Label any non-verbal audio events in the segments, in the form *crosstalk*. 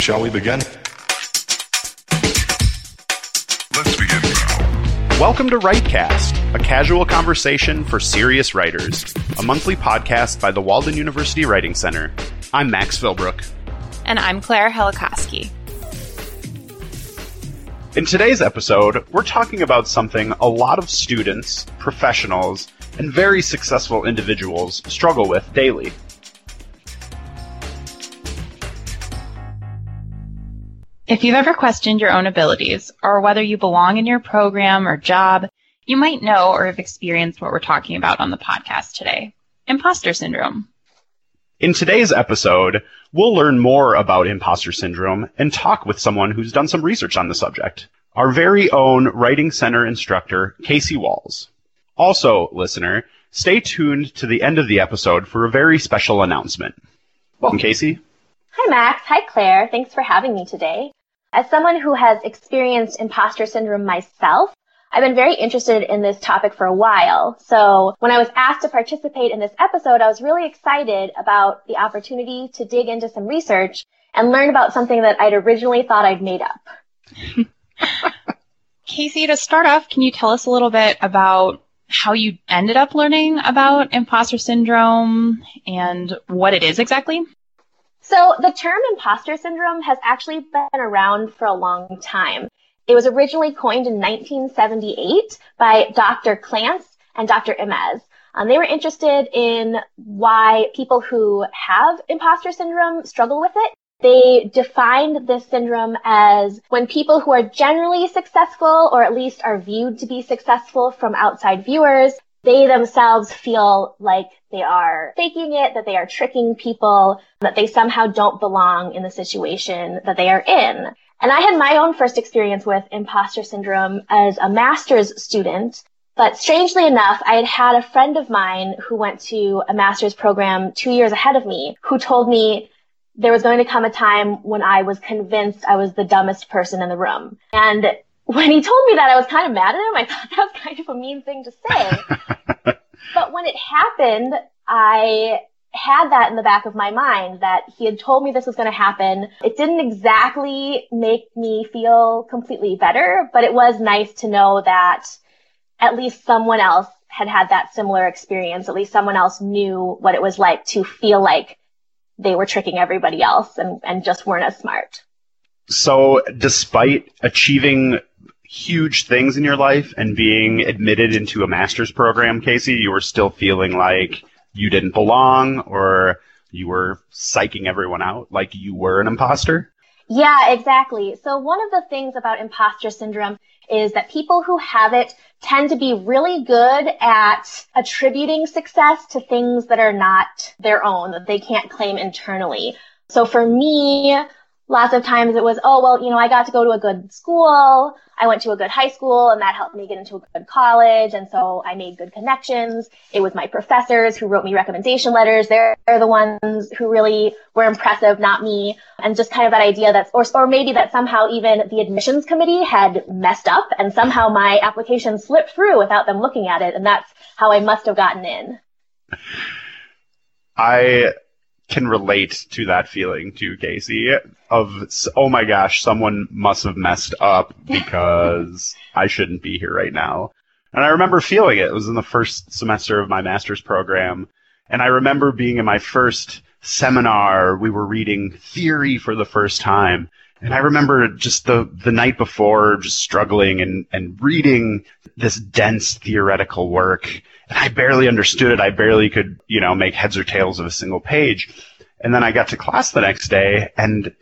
Shall we begin? Let's begin now. Welcome to WriteCast, a casual conversation for serious writers, a monthly podcast by the Walden University Writing Center. I'm Max Philbrook. And I'm Claire Helakoski. In today's episode, we're talking about something a lot of students, professionals, and very successful individuals struggle with daily. If you've ever questioned your own abilities, or whether you belong in your program or job, you might know or have experienced what we're talking about on the podcast today imposter syndrome. In today's episode, we'll learn more about imposter syndrome and talk with someone who's done some research on the subject. Our very own Writing Center instructor, Casey Walls. Also, listener, stay tuned to the end of the episode for a very special announcement. Welcome, Casey. Hi, Max. Hi, Claire. Thanks for having me today. As someone who has experienced imposter syndrome myself, I've been very interested in this topic for a while. So when I was asked to participate in this episode, I was really excited about the opportunity to dig into some research and learn about something that I'd originally thought I'd made up. *laughs* Casey, to start off, can you tell us a little bit about how you ended up learning about imposter syndrome and what it is exactly? So the term imposter syndrome has actually been around for a long time. It was originally coined in 1978 by Dr. Clance and Dr. Imes. Um, they were interested in why people who have imposter syndrome struggle with it. They defined this syndrome as when people who are generally successful or at least are viewed to be successful from outside viewers they themselves feel like they are faking it, that they are tricking people, that they somehow don't belong in the situation that they are in. And I had my own first experience with imposter syndrome as a master's student. But strangely enough, I had had a friend of mine who went to a master's program two years ahead of me who told me there was going to come a time when I was convinced I was the dumbest person in the room. And when he told me that, I was kind of mad at him. I *laughs* thought that was kind of a mean thing to say. *laughs* but when it happened, I had that in the back of my mind that he had told me this was going to happen. It didn't exactly make me feel completely better, but it was nice to know that at least someone else had had that similar experience. At least someone else knew what it was like to feel like they were tricking everybody else and, and just weren't as smart. So, despite achieving huge things in your life and being admitted into a master's program, Casey, you were still feeling like you didn't belong or you were psyching everyone out like you were an imposter? Yeah, exactly. So one of the things about imposter syndrome is that people who have it tend to be really good at attributing success to things that are not their own, that they can't claim internally. So for me, lots of times it was, oh, well, you know, I got to go to a good school. I went to a good high school and that helped me get into a good college. And so I made good connections. It was my professors who wrote me recommendation letters. They're, the ones who really were impressive, not me. And just kind of that idea that, or, or maybe that somehow even the admissions committee had messed up and somehow my application slipped through without them looking at it. And that's how I must have gotten in. I can relate to that feeling too, Casey, of, oh my gosh, someone must have messed up *laughs* because I shouldn't be here right now. And I remember feeling it. It was in the first semester of my master's program. And I remember being in my first seminar, we were reading theory for the first time. And I remember just the, the night before just struggling and, and reading this dense theoretical work. And I barely understood it. I barely could, you know, make heads or tails of a single page. And then I got to class the next day and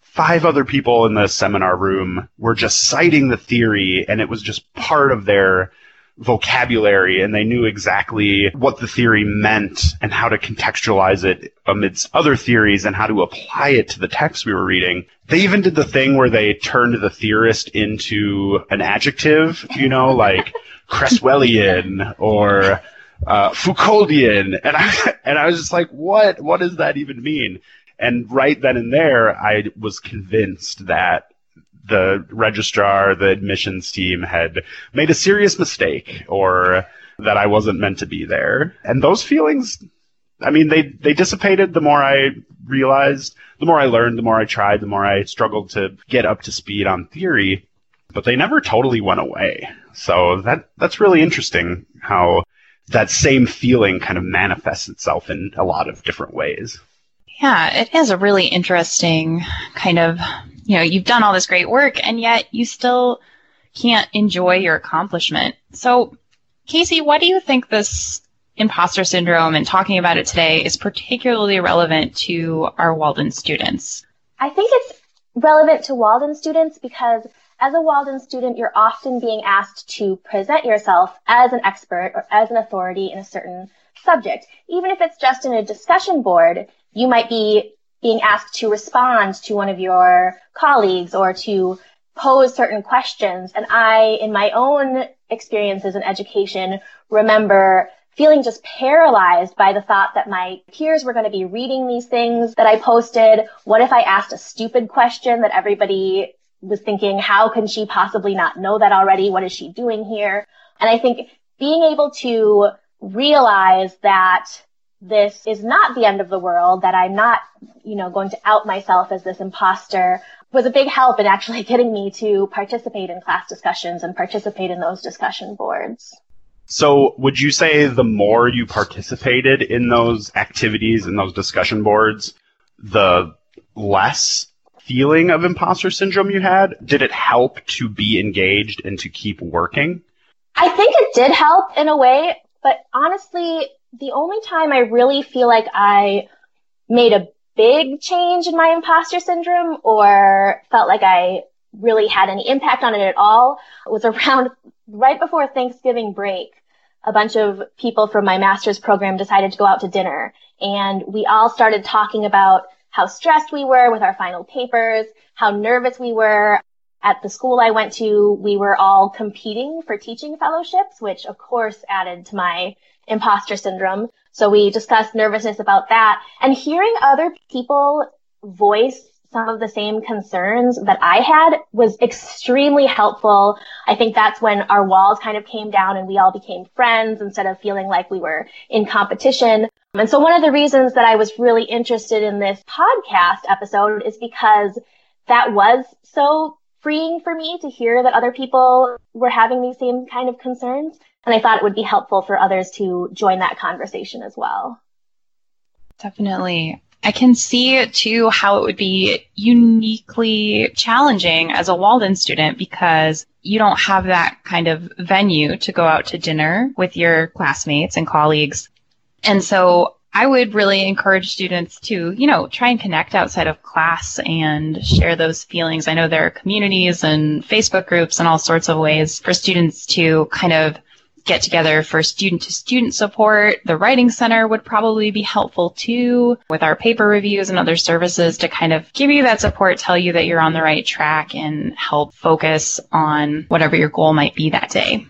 five other people in the seminar room were just citing the theory and it was just part of their vocabulary and they knew exactly what the theory meant and how to contextualize it amidst other theories and how to apply it to the text we were reading. They even did the thing where they turned the theorist into an adjective, you know, *laughs* like Cresswellian or uh, Foucauldian. And I, *laughs* and I was just like, what, what does that even mean? And right then and there, I was convinced that the registrar, the admissions team had made a serious mistake or that I wasn't meant to be there. And those feelings, I mean, they, they dissipated the more I realized, the more I learned, the more I tried, the more I struggled to get up to speed on theory, but they never totally went away. So that, that's really interesting how that same feeling kind of manifests itself in a lot of different ways. Yeah, it is a really interesting kind of, you know, you've done all this great work and yet you still can't enjoy your accomplishment. So, Casey, why do you think this imposter syndrome and talking about it today is particularly relevant to our Walden students? I think it's relevant to Walden students because as a Walden student, you're often being asked to present yourself as an expert or as an authority in a certain subject. Even if it's just in a discussion board, you might be being asked to respond to one of your colleagues or to pose certain questions. And I, in my own experiences in education, remember feeling just paralyzed by the thought that my peers were going to be reading these things that I posted. What if I asked a stupid question that everybody was thinking, how can she possibly not know that already? What is she doing here? And I think being able to realize that this is not the end of the world, that I'm not, you know, going to out myself as this imposter was a big help in actually *laughs* getting me to participate in class discussions and participate in those discussion boards. So would you say the more you participated in those activities and those discussion boards, the less feeling of imposter syndrome you had? Did it help to be engaged and to keep working? I think it did help in a way, but honestly, the only time I really feel like I made a big change in my imposter syndrome or felt like I really had any impact on it at all was around *laughs* right before Thanksgiving break. A bunch of people from my master's program decided to go out to dinner and we all started talking about how stressed we were with our final papers, how nervous we were. At the school I went to, we were all competing for teaching fellowships, which of course added to my imposter syndrome. So we discussed nervousness about that and hearing other people voice some of the same concerns that I had was extremely helpful. I think that's when our walls kind of came down and we all became friends instead of feeling like we were in competition. And so one of the reasons that I was really interested in this podcast episode is because that was so freeing for me to hear that other people were having these same kind of concerns. And I thought it would be helpful for others to join that conversation as well. Definitely. I can see too how it would be uniquely challenging as a Walden student because you don't have that kind of venue to go out to dinner with your classmates and colleagues and so I would really encourage students to, you know, try and connect outside of class and share those feelings. I know there are communities and Facebook groups and all sorts of ways for students to kind of get together for student to student support. The Writing Center would probably be helpful too with our paper reviews and other services to kind of give you that support, tell you that you're on the right track and help focus on whatever your goal might be that day.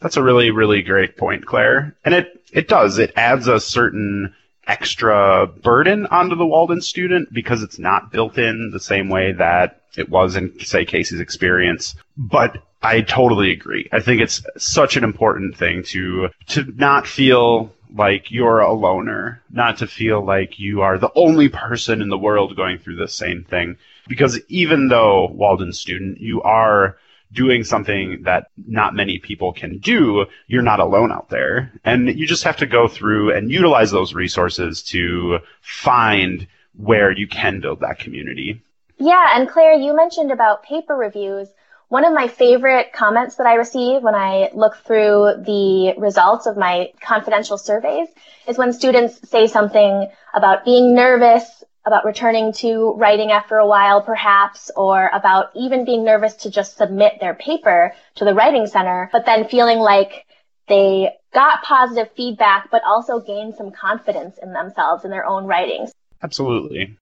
That's a really, really great point, Claire. And it, it does. It adds a certain extra burden onto the Walden student because it's not built in the same way that it was in, say, Casey's experience. But I totally agree. I think it's such an important thing to, to not feel like you're a loner, not to feel like you are the only person in the world going through the same thing. Because even though Walden student, you are doing something that not many people can do, you're not alone out there. And you just have to go through and utilize those resources to find where you can build that community. Yeah, and Claire, you mentioned about paper reviews. One of my favorite comments that I receive when I look through the results of my confidential surveys is when students say something about being nervous about returning to writing after a while, perhaps, or about even being nervous to just submit their paper to the writing center, but then feeling like they got positive feedback, but also gained some confidence in themselves in their own writings. Absolutely.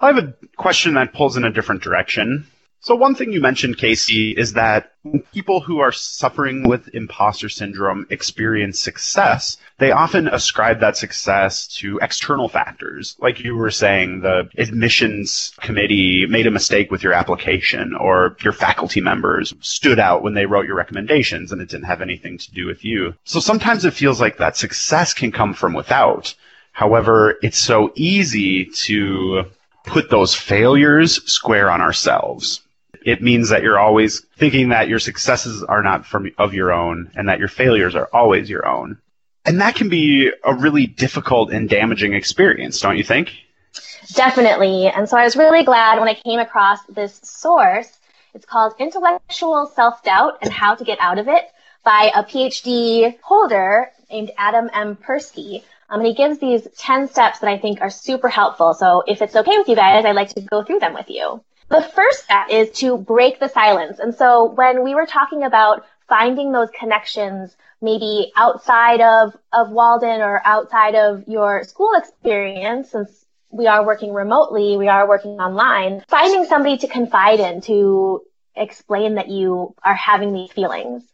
I have a question that pulls in a different direction. So one thing you mentioned, Casey, is that people who are suffering with imposter syndrome experience success, they often ascribe that success to external factors. Like you were saying, the admissions committee made a mistake with your application or your faculty members stood out when they wrote your recommendations and it didn't have anything to do with you. So sometimes it feels like that success can come from without. However, it's so easy to put those failures square on ourselves it means that you're always thinking that your successes are not from of your own and that your failures are always your own. And that can be a really difficult and damaging experience, don't you think? Definitely. And so I was really glad when I came across this source. It's called Intellectual Self Doubt and How to Get Out of It by a PhD holder named Adam M. Persky. Um, and he gives these 10 steps that I think are super helpful. So if it's okay with you guys, I'd like to go through them with you. The first step is to break the silence. And so when we were talking about finding those connections, maybe outside of, of Walden or outside of your school experience, since we are working remotely, we are working online, finding somebody to confide in to explain that you are having these feelings.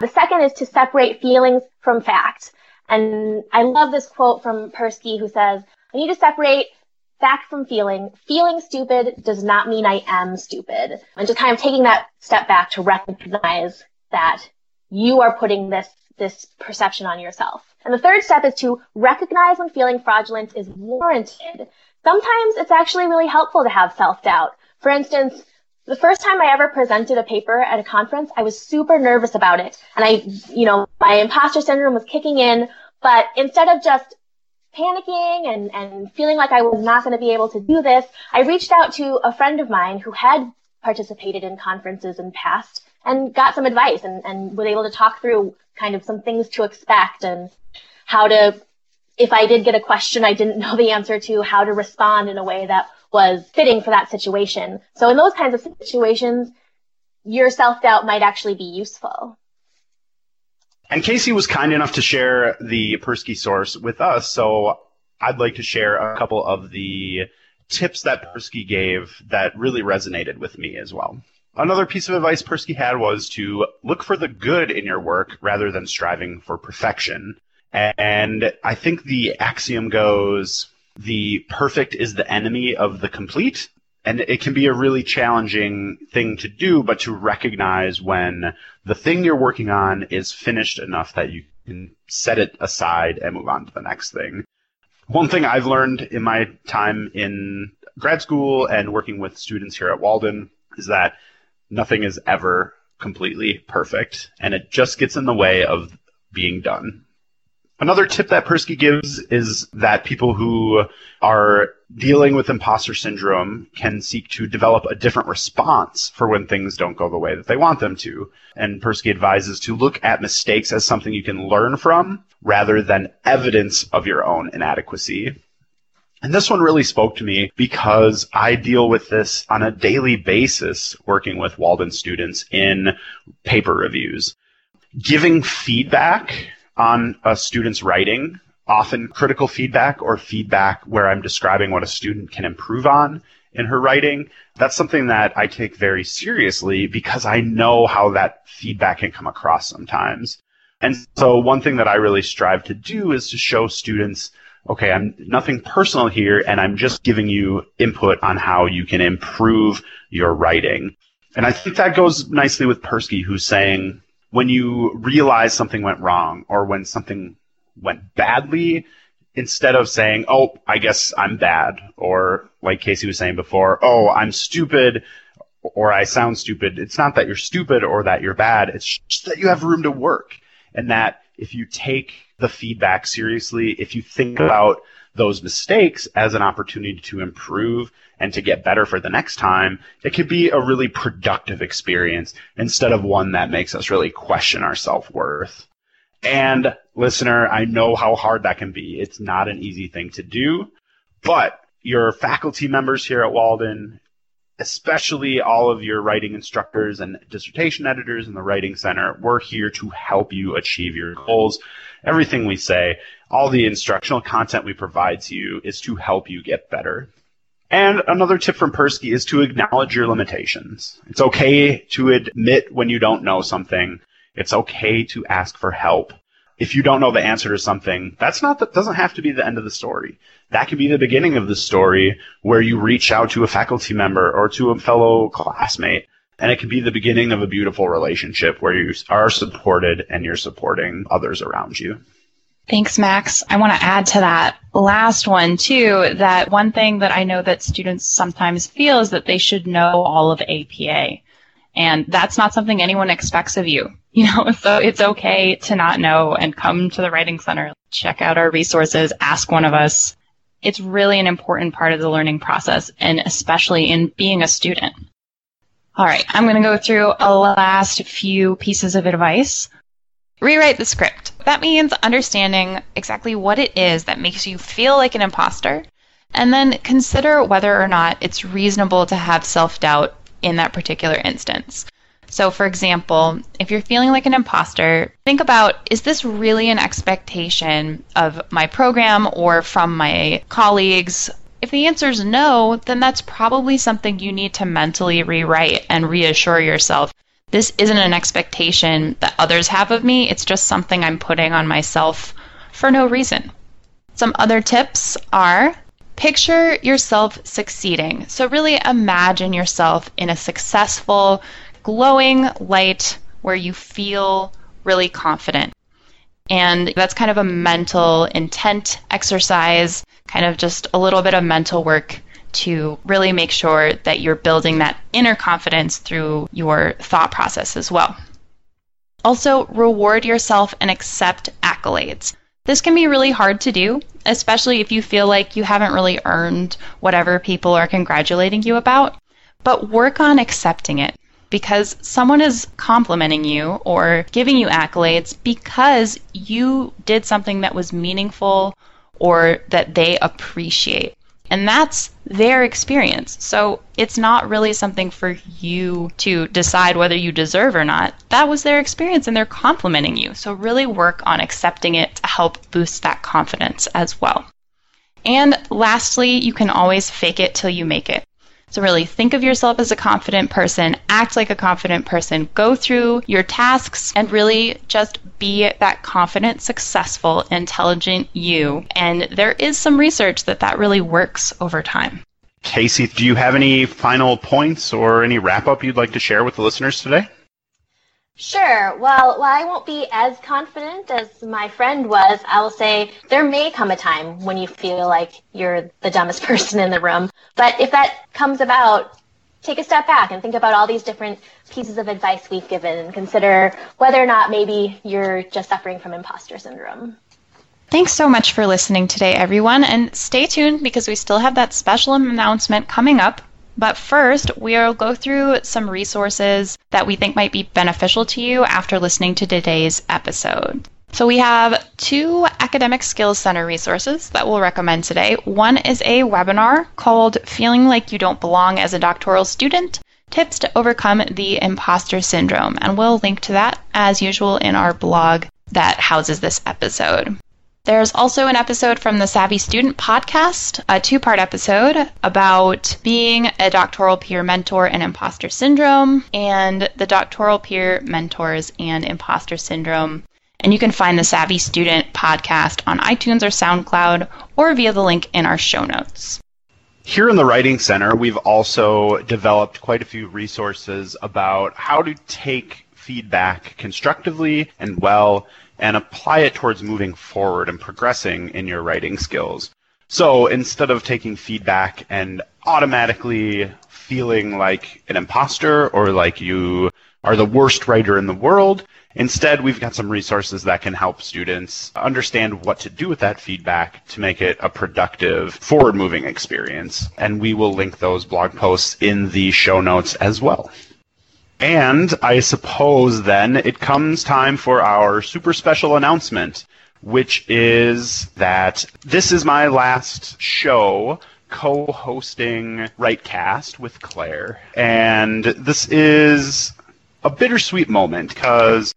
The second is to separate feelings from fact. And I love this quote from Persky who says, I need to separate fact from feeling. Feeling stupid does not mean I am stupid. And just kind of taking that step back to recognize that you are putting this, this perception on yourself. And the third step is to recognize when feeling fraudulent is warranted. Sometimes it's actually really helpful to have self-doubt. For instance, the first time I ever presented a paper at a conference, I was super nervous about it. And I, you know, my imposter syndrome was kicking in, but instead of just panicking and, and feeling like I was not going to be able to do this, I reached out to a friend of mine who had participated in conferences in past and got some advice and, and was able to talk through kind of some things to expect and how to, if I did get a question I didn't *laughs* know the answer to, how to respond in a way that was fitting for that situation. So in those kinds of situations, your self-doubt might actually be useful. And Casey was kind enough to share the Persky source with us, so I'd like to share a couple of the tips that Persky gave that really resonated with me as well. Another piece of advice Persky had was to look for the good in your work rather than striving for perfection. And I think the axiom goes, the perfect is the enemy of the complete and it can be a really challenging thing to do, but to recognize when the thing you're working on is finished enough that you can set it aside and move on to the next thing. One thing I've learned in my time in grad school and working with students here at Walden is that nothing is ever completely perfect, and it just gets in the way of being done. Another tip that Persky gives is that people who are dealing with imposter syndrome can seek to develop a different response for when things don't go the way that they want them to. And Persky advises to look at mistakes as something you can learn from rather than evidence of your own inadequacy. And this one really spoke to me because I deal with this on a daily basis working with Walden students in paper reviews. Giving feedback on a student's writing, often critical feedback or feedback where I'm describing what a student can improve on in her writing. That's something that I take very seriously because I know how that feedback can come across sometimes. And so one thing that I really strive to do is to show students, okay, I'm nothing personal here and I'm just giving you input on how you can improve your writing. And I think that goes nicely with Persky, who's saying, when you realize something went wrong or when something went badly, instead of saying, oh, I guess I'm bad, or like Casey was saying before, oh, I'm stupid, or I sound stupid, it's not that you're stupid or that you're bad, it's just that you have room to work. And that if you take the feedback seriously, if you think about those mistakes as an opportunity to improve and to get better for the next time, it could be a really productive experience instead of one that makes us really question our self worth. And listener, I know how hard that can be. It's not an easy thing to do, but your faculty members here at Walden, especially all of your writing instructors and dissertation editors in the Writing Center, we're here to help you achieve your goals. Everything we say, all the instructional content we provide to you is to help you get better. And another tip from Persky is to acknowledge your limitations. It's okay to admit when you don't know something. It's okay to ask for help. If you don't know the answer to something, that's not that doesn't have to be the end of the story. That can be the beginning of the story where you reach out to a faculty member or to a fellow classmate. And it can be the beginning of a beautiful relationship where you are supported and you're supporting others around you. Thanks, Max. I want to add to that last one too, that one thing that I know that students sometimes feel is that they should know all of APA. And that's not something anyone expects of you. *laughs* You know, so it's okay to not know and come to the Writing Center, check out our resources, ask one of us. It's really an important part of the learning process and especially in being a student. All right, I'm going to go through a last few pieces of advice. Rewrite the script. That means understanding exactly what it is that makes you feel like an imposter, and then consider whether or not it's reasonable to have self doubt in that particular instance. So, for example, if you're feeling like an imposter, think about is this really an expectation of my program or from my colleagues? If the answer is no, then that's probably something you need to mentally rewrite and reassure yourself this isn't an expectation that others have of me. It's just something I'm putting on myself for no reason. Some other tips are picture yourself succeeding. So, really imagine yourself in a successful, glowing light where you feel really confident. And that's kind of a mental intent exercise, kind of just a little bit of mental work to really make sure that you're building that inner confidence through your thought process as well. Also, reward yourself and accept accolades. This can be really hard to do, especially if you feel like you haven't really earned whatever people are congratulating you about, but work on accepting it because someone is complimenting you or giving you accolades because you did something that was meaningful or that they appreciate. And that's their experience. So it's not really something for you to decide whether you deserve or not. That was their experience and they're complimenting you. So really work on accepting it to help boost that confidence as well. And lastly, you can always fake it till you make it. So, really think of yourself as a confident person, act like a confident person, go through your tasks, and really just be that confident, successful, intelligent you. And there is some research that that really works over time. Casey, do you have any final points or any wrap up you'd like to share with the listeners today? Sure. Well, while I won't be as confident as my friend was, I will say there may come a time when you feel like you're the dumbest *laughs* person in the room. But if that comes about, take a step back and think about all these different pieces of advice we've given and consider whether or not maybe you're just suffering from imposter syndrome. Thanks so much for listening today, everyone, and stay tuned because we still have that special announcement coming up but first, we'll go through some resources that we think might be beneficial to you after listening to today's episode. So we have two Academic Skills Center resources that we'll recommend today. One is a webinar called Feeling Like You Don't Belong as a Doctoral Student Tips to Overcome the Imposter Syndrome. And we'll link to that as usual in our blog that houses this episode. There's also an episode from the Savvy Student podcast, a two part episode about being a doctoral peer mentor and imposter syndrome, and the doctoral peer mentors and imposter syndrome. And you can find the Savvy Student podcast on iTunes or SoundCloud or via the link in our show notes. Here in the Writing Center, we've also developed quite a few resources about how to take feedback constructively and well and apply it towards moving forward and progressing in your writing skills. So instead of taking feedback and automatically feeling like an imposter or like you are the worst writer in the world, instead we've got some resources that can help students understand what to do with that feedback to make it a productive, forward moving experience. And we will link those blog posts in the show notes as well. And I suppose then it comes time for our super special announcement, which is that this is my last show co-hosting Writecast with Claire. And this is a bittersweet moment because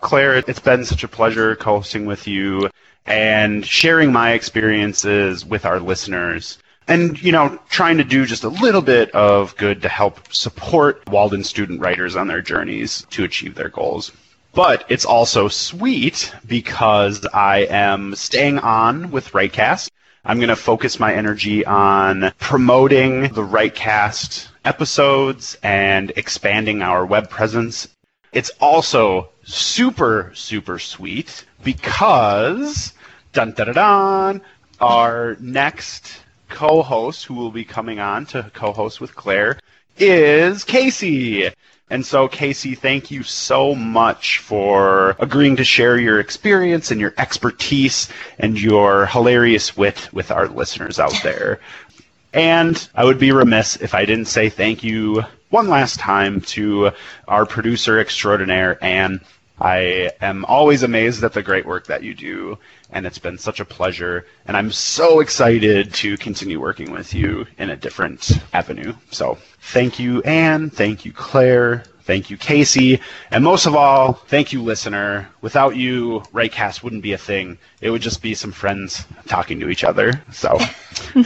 Claire, it's been such a pleasure co-hosting with you and sharing my experiences with our listeners and you know trying to do just a little bit of good to help support Walden student writers on their journeys to achieve their goals. But it's also sweet because I am staying on with Writecast. I'm going to focus my energy on promoting the Writecast episodes and expanding our web presence. It's also super, super sweet because dun dun dun, dun our next co-host who will be coming on to co-host with Claire is Casey. And so, Casey, thank you so much for agreeing to share your experience and your expertise and your hilarious wit with our listeners out *laughs* there. And I would be remiss if I didn't say thank you one last time to our producer extraordinaire, Anne. I am always amazed at the great work that you do, and it's been such a pleasure. And I'm so excited to continue working with you in a different avenue. So thank you, Anne. Thank you, Claire. Thank you, Casey. And most of all, thank you, listener. Without you, Writecast wouldn't be a thing. It would just be some friends talking to each other. So. *laughs* *laughs*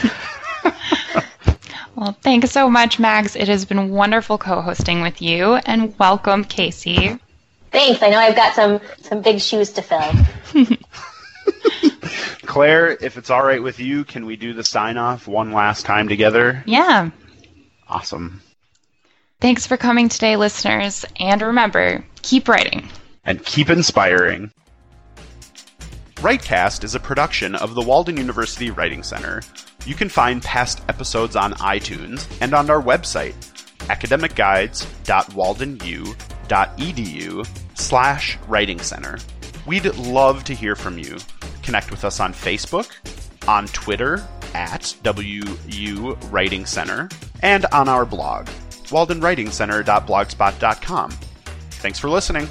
well, thanks so much, Max. It has been wonderful co hosting with you, and welcome, Casey. Thanks. I know I've got some some big shoes to fill. *laughs* Claire, if it's all right with you, can we do the sign off one last time together? Yeah. Awesome. Thanks for coming today, listeners. And remember, keep writing. And keep inspiring. Writecast is a production of the Walden University Writing Center. You can find past episodes on iTunes and on our website, academicguides.waldenu.edu slash writing center. We'd love to hear from you. Connect with us on Facebook, on Twitter at WU Writing Center, and on our blog, waldenwritingcenter.blogspot.com. Thanks for listening.